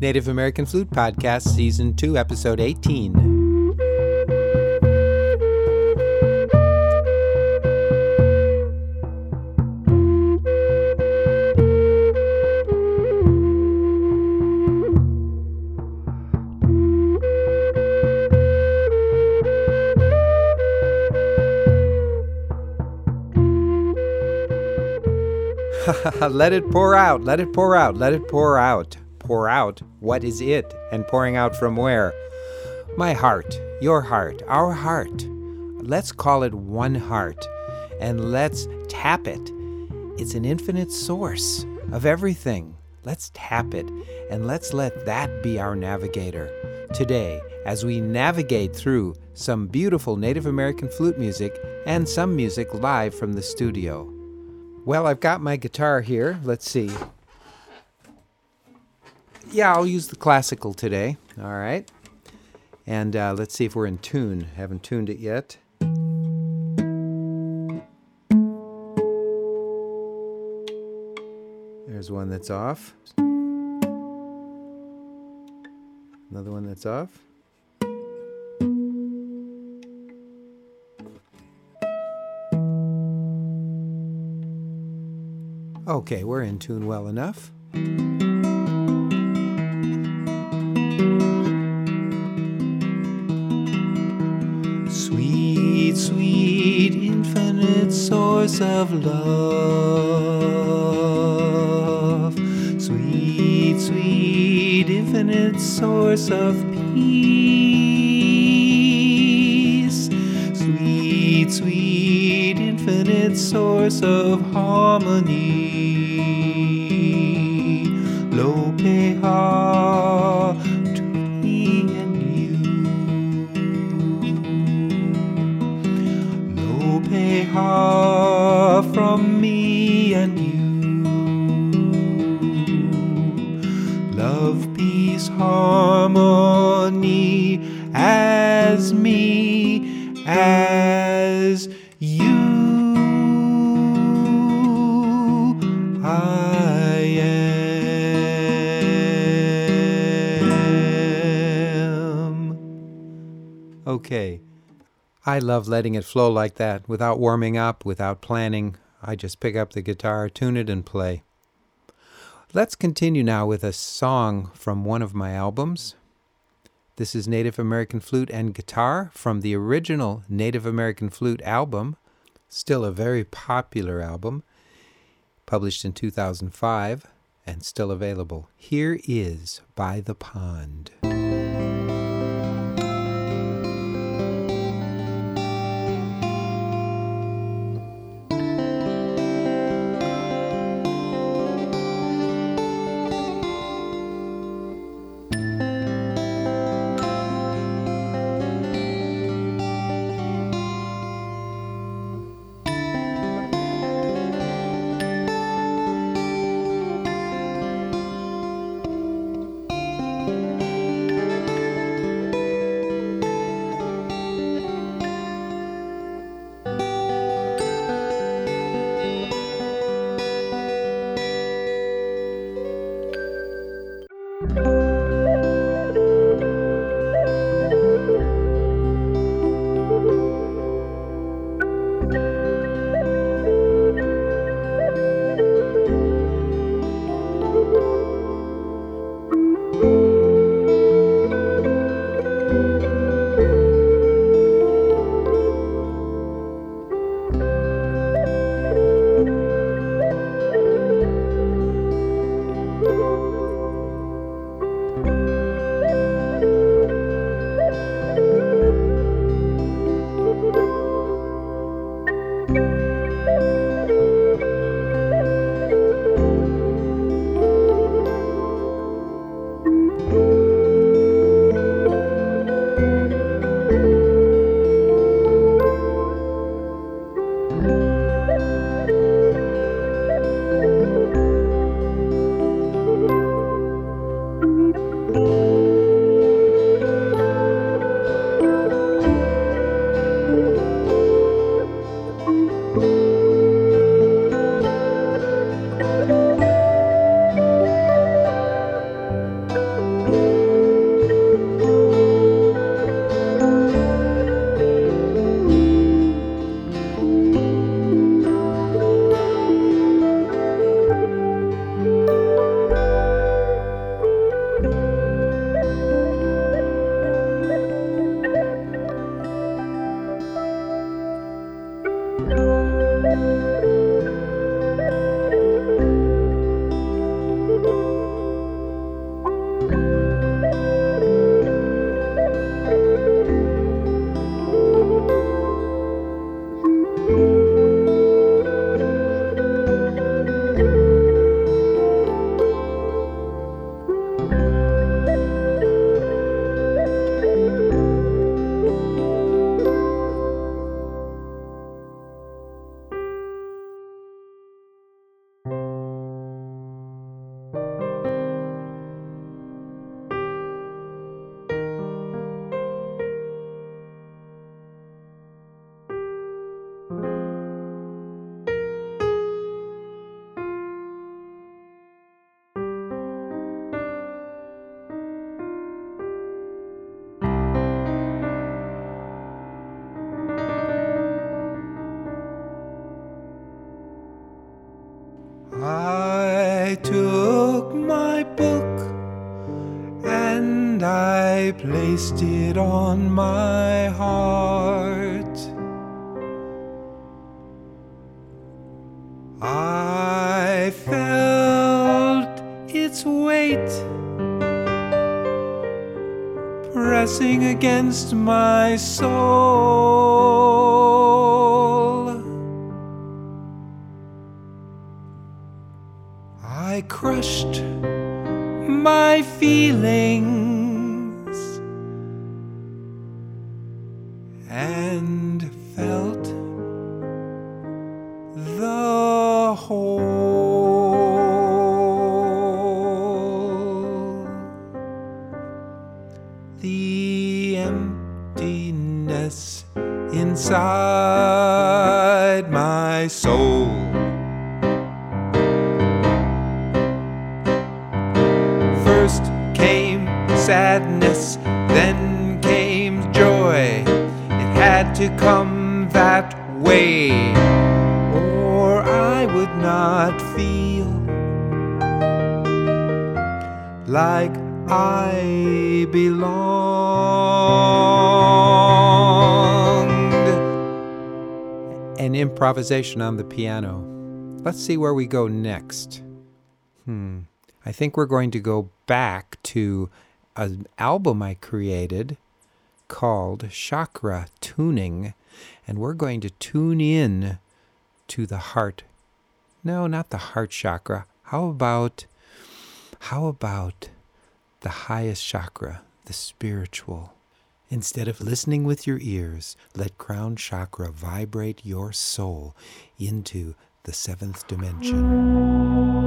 Native American Flute Podcast, Season 2, Episode 18. let it pour out, let it pour out, let it pour out. Pour out, what is it? And pouring out from where? My heart, your heart, our heart. Let's call it one heart and let's tap it. It's an infinite source of everything. Let's tap it and let's let that be our navigator. Today, as we navigate through some beautiful Native American flute music and some music live from the studio. Well, I've got my guitar here. Let's see. Yeah, I'll use the classical today. All right. And uh, let's see if we're in tune. Haven't tuned it yet. There's one that's off. Another one that's off. Okay, we're in tune well enough. Of love. Sweet, sweet, infinite source of peace. Sweet, sweet, infinite source of harmony. Okay. I love letting it flow like that without warming up, without planning. I just pick up the guitar, tune it, and play. Let's continue now with a song from one of my albums. This is Native American Flute and Guitar from the original Native American Flute album, still a very popular album, published in 2005 and still available. Here is By the Pond. My soul. Inside my soul. Improvisation on the piano. Let's see where we go next. Hmm. I think we're going to go back to an album I created called Chakra Tuning, and we're going to tune in to the heart. No, not the heart chakra. How about how about the highest chakra, the spiritual? Instead of listening with your ears, let crown chakra vibrate your soul into the seventh dimension.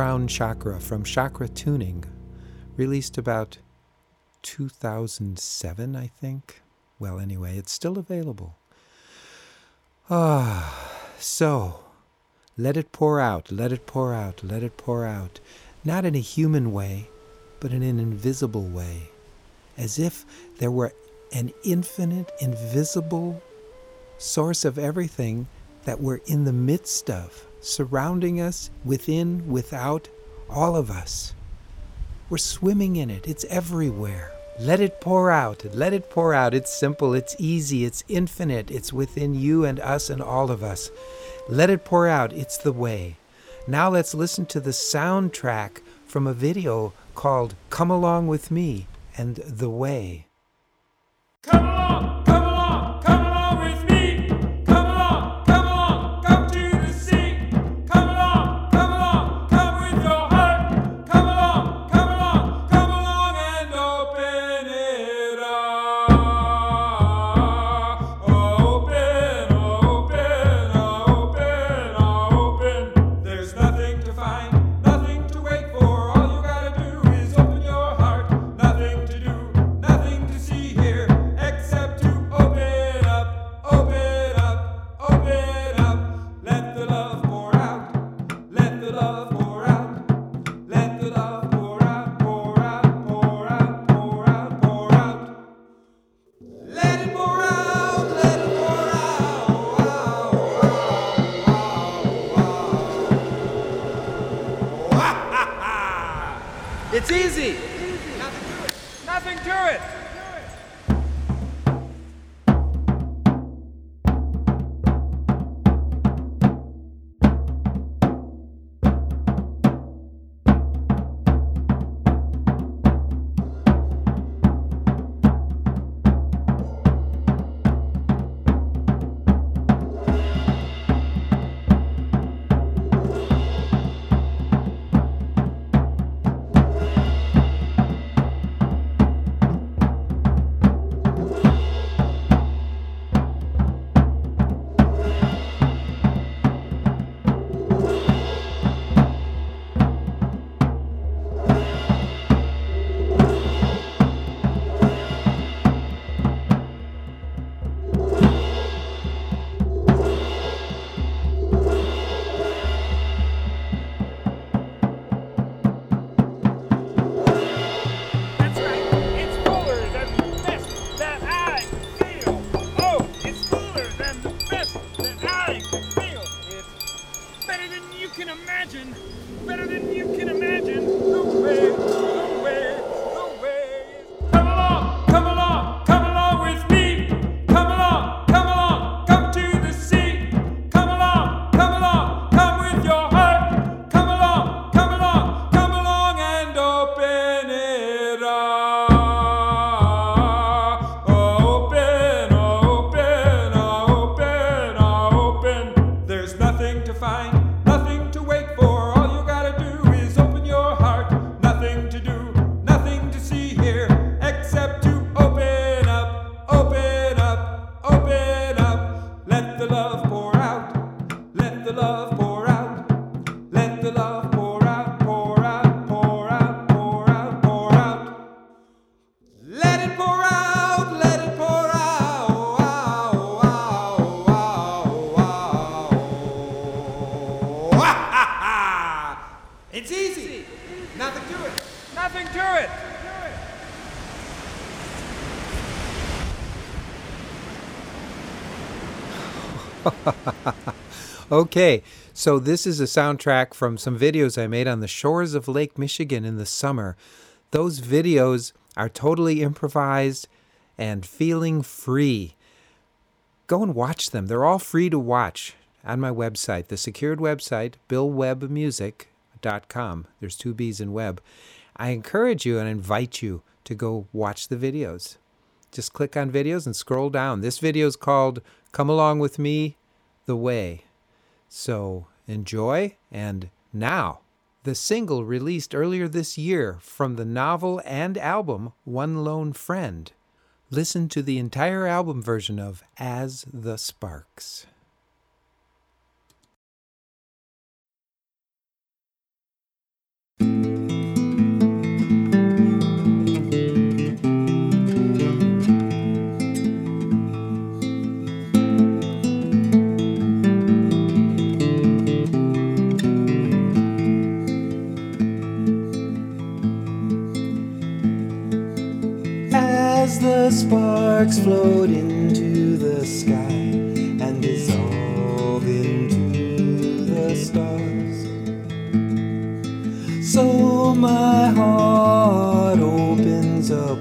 Crown chakra from Chakra Tuning, released about 2007, I think. Well, anyway, it's still available. Ah, so let it pour out, let it pour out, let it pour out, not in a human way, but in an invisible way, as if there were an infinite, invisible source of everything that we're in the midst of, surrounding us, within, without, all of us. We're swimming in it, it's everywhere. Let it pour out. Let it pour out. It's simple, it's easy, it's infinite, it's within you and us and all of us. Let it pour out. It's the way. Now let's listen to the soundtrack from a video called Come Along with Me and The Way. Come Okay, so this is a soundtrack from some videos I made on the shores of Lake Michigan in the summer. Those videos are totally improvised and feeling free. Go and watch them. They're all free to watch on my website, the secured website, billwebbmusic.com. There's two B's in Webb. I encourage you and invite you to go watch the videos. Just click on videos and scroll down. This video is called Come Along With Me The Way. So enjoy. And now, the single released earlier this year from the novel and album One Lone Friend. Listen to the entire album version of As the Sparks. the sparks float into the sky and dissolve into the stars. So my heart opens up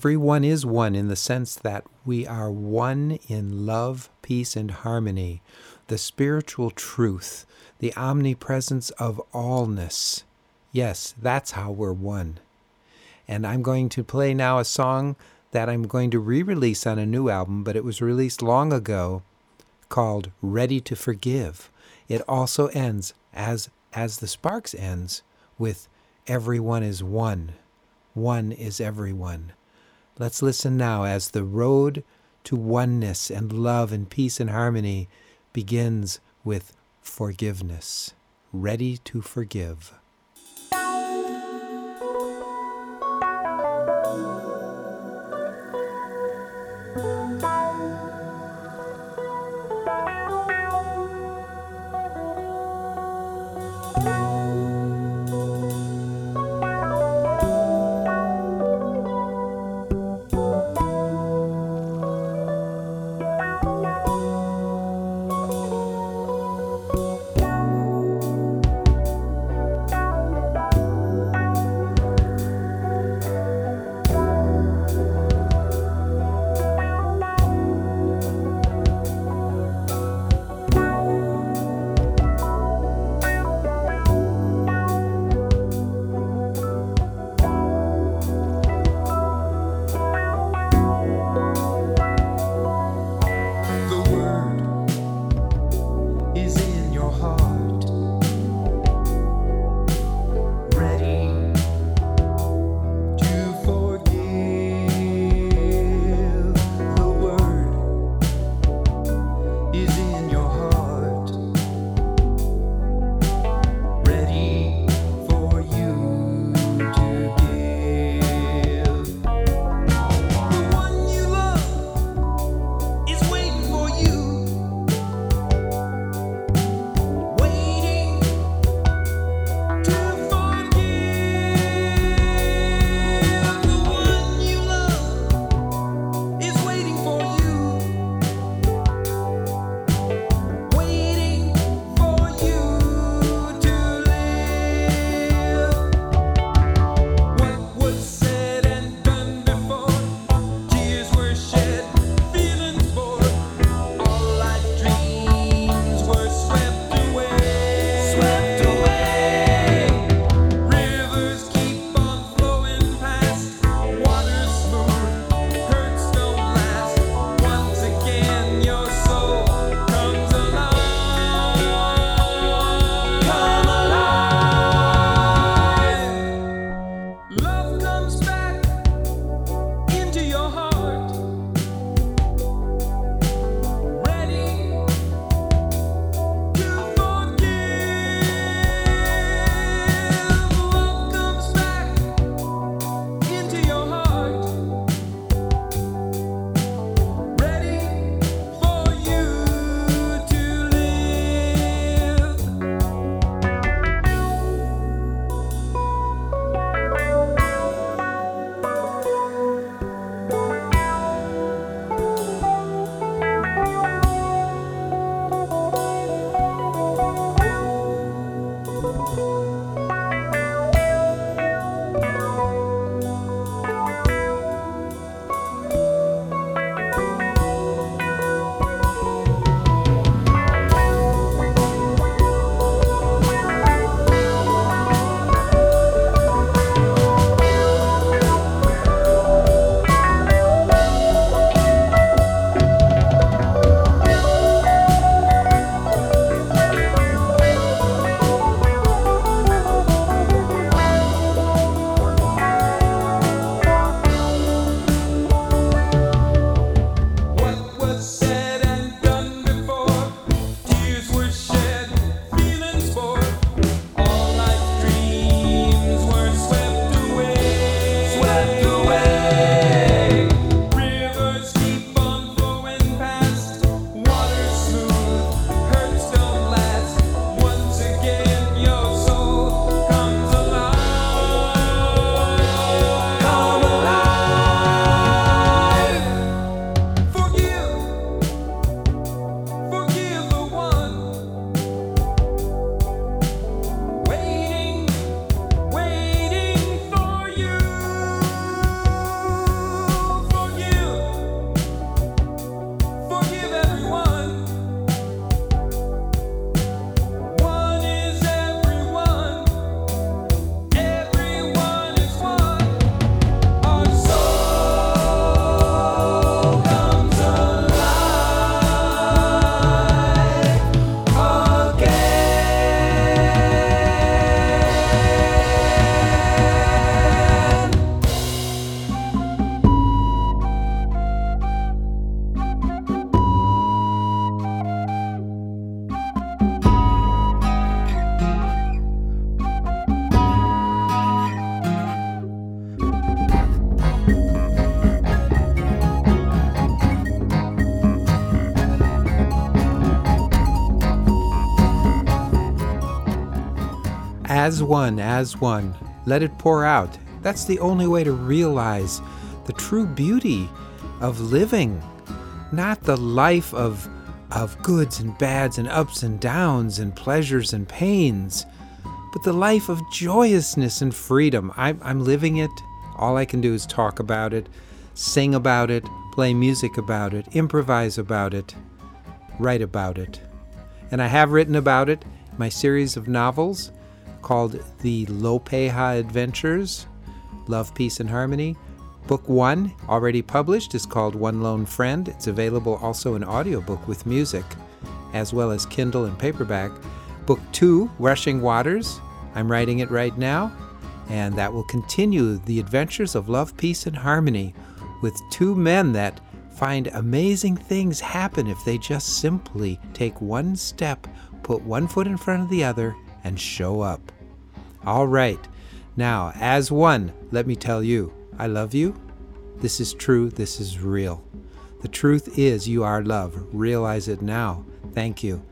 Everyone is one in the sense that we are one in love, peace, and harmony, the spiritual truth, the omnipresence of allness. Yes, that's how we're one. And I'm going to play now a song that I'm going to re release on a new album, but it was released long ago called Ready to Forgive. It also ends, as, as the Sparks ends, with Everyone is one. One is everyone. Let's listen now as the road to oneness and love and peace and harmony begins with forgiveness. Ready to forgive. As one, as one. Let it pour out. That's the only way to realize the true beauty of living, not the life of of goods and bads and ups and downs and pleasures and pains, but the life of joyousness and freedom. I'm, I'm living it. All I can do is talk about it, sing about it, play music about it, improvise about it, write about it. And I have written about it my series of novels called The Lopeha Adventures Love, Peace, and Harmony. Book one, already published, is called One Lone Friend. It's available also in audiobook with music, as well as Kindle and paperback. Book two, Rushing Waters, I'm writing it right now, and that will continue the adventures of love, peace, and harmony with two men that find amazing things happen if they just simply take one step, put one foot in front of the other, and show up. All right, now, as one, let me tell you, I love you. This is true. This is real. The truth is, you are love. Realize it now. Thank you.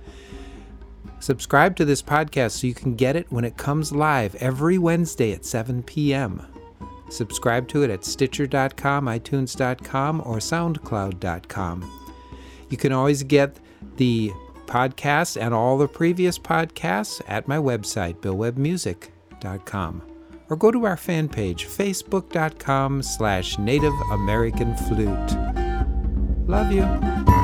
Subscribe to this podcast so you can get it when it comes live every Wednesday at 7 p.m. Subscribe to it at Stitcher.com, iTunes.com, or SoundCloud.com. You can always get the podcast and all the previous podcasts at my website, BillWebbMusic.com or go to our fan page, facebook.com slash Native American Flute. Love you.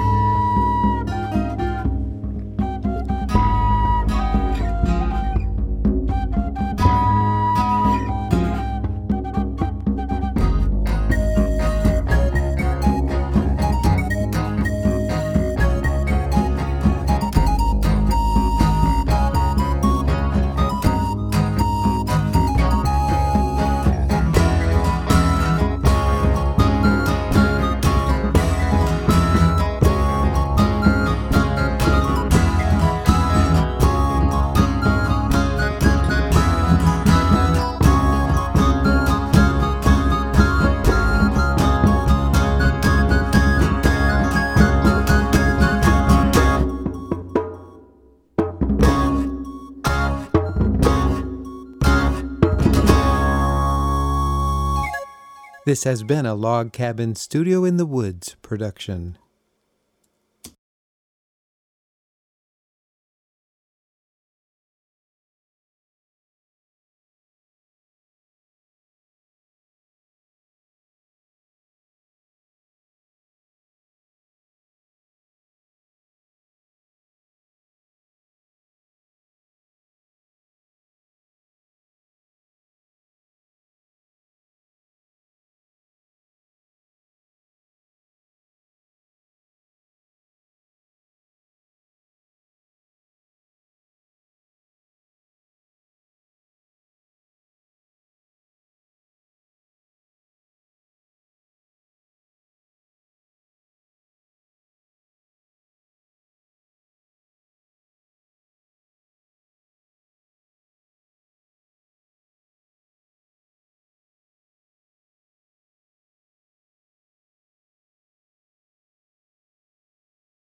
This has been a Log Cabin Studio in the Woods production.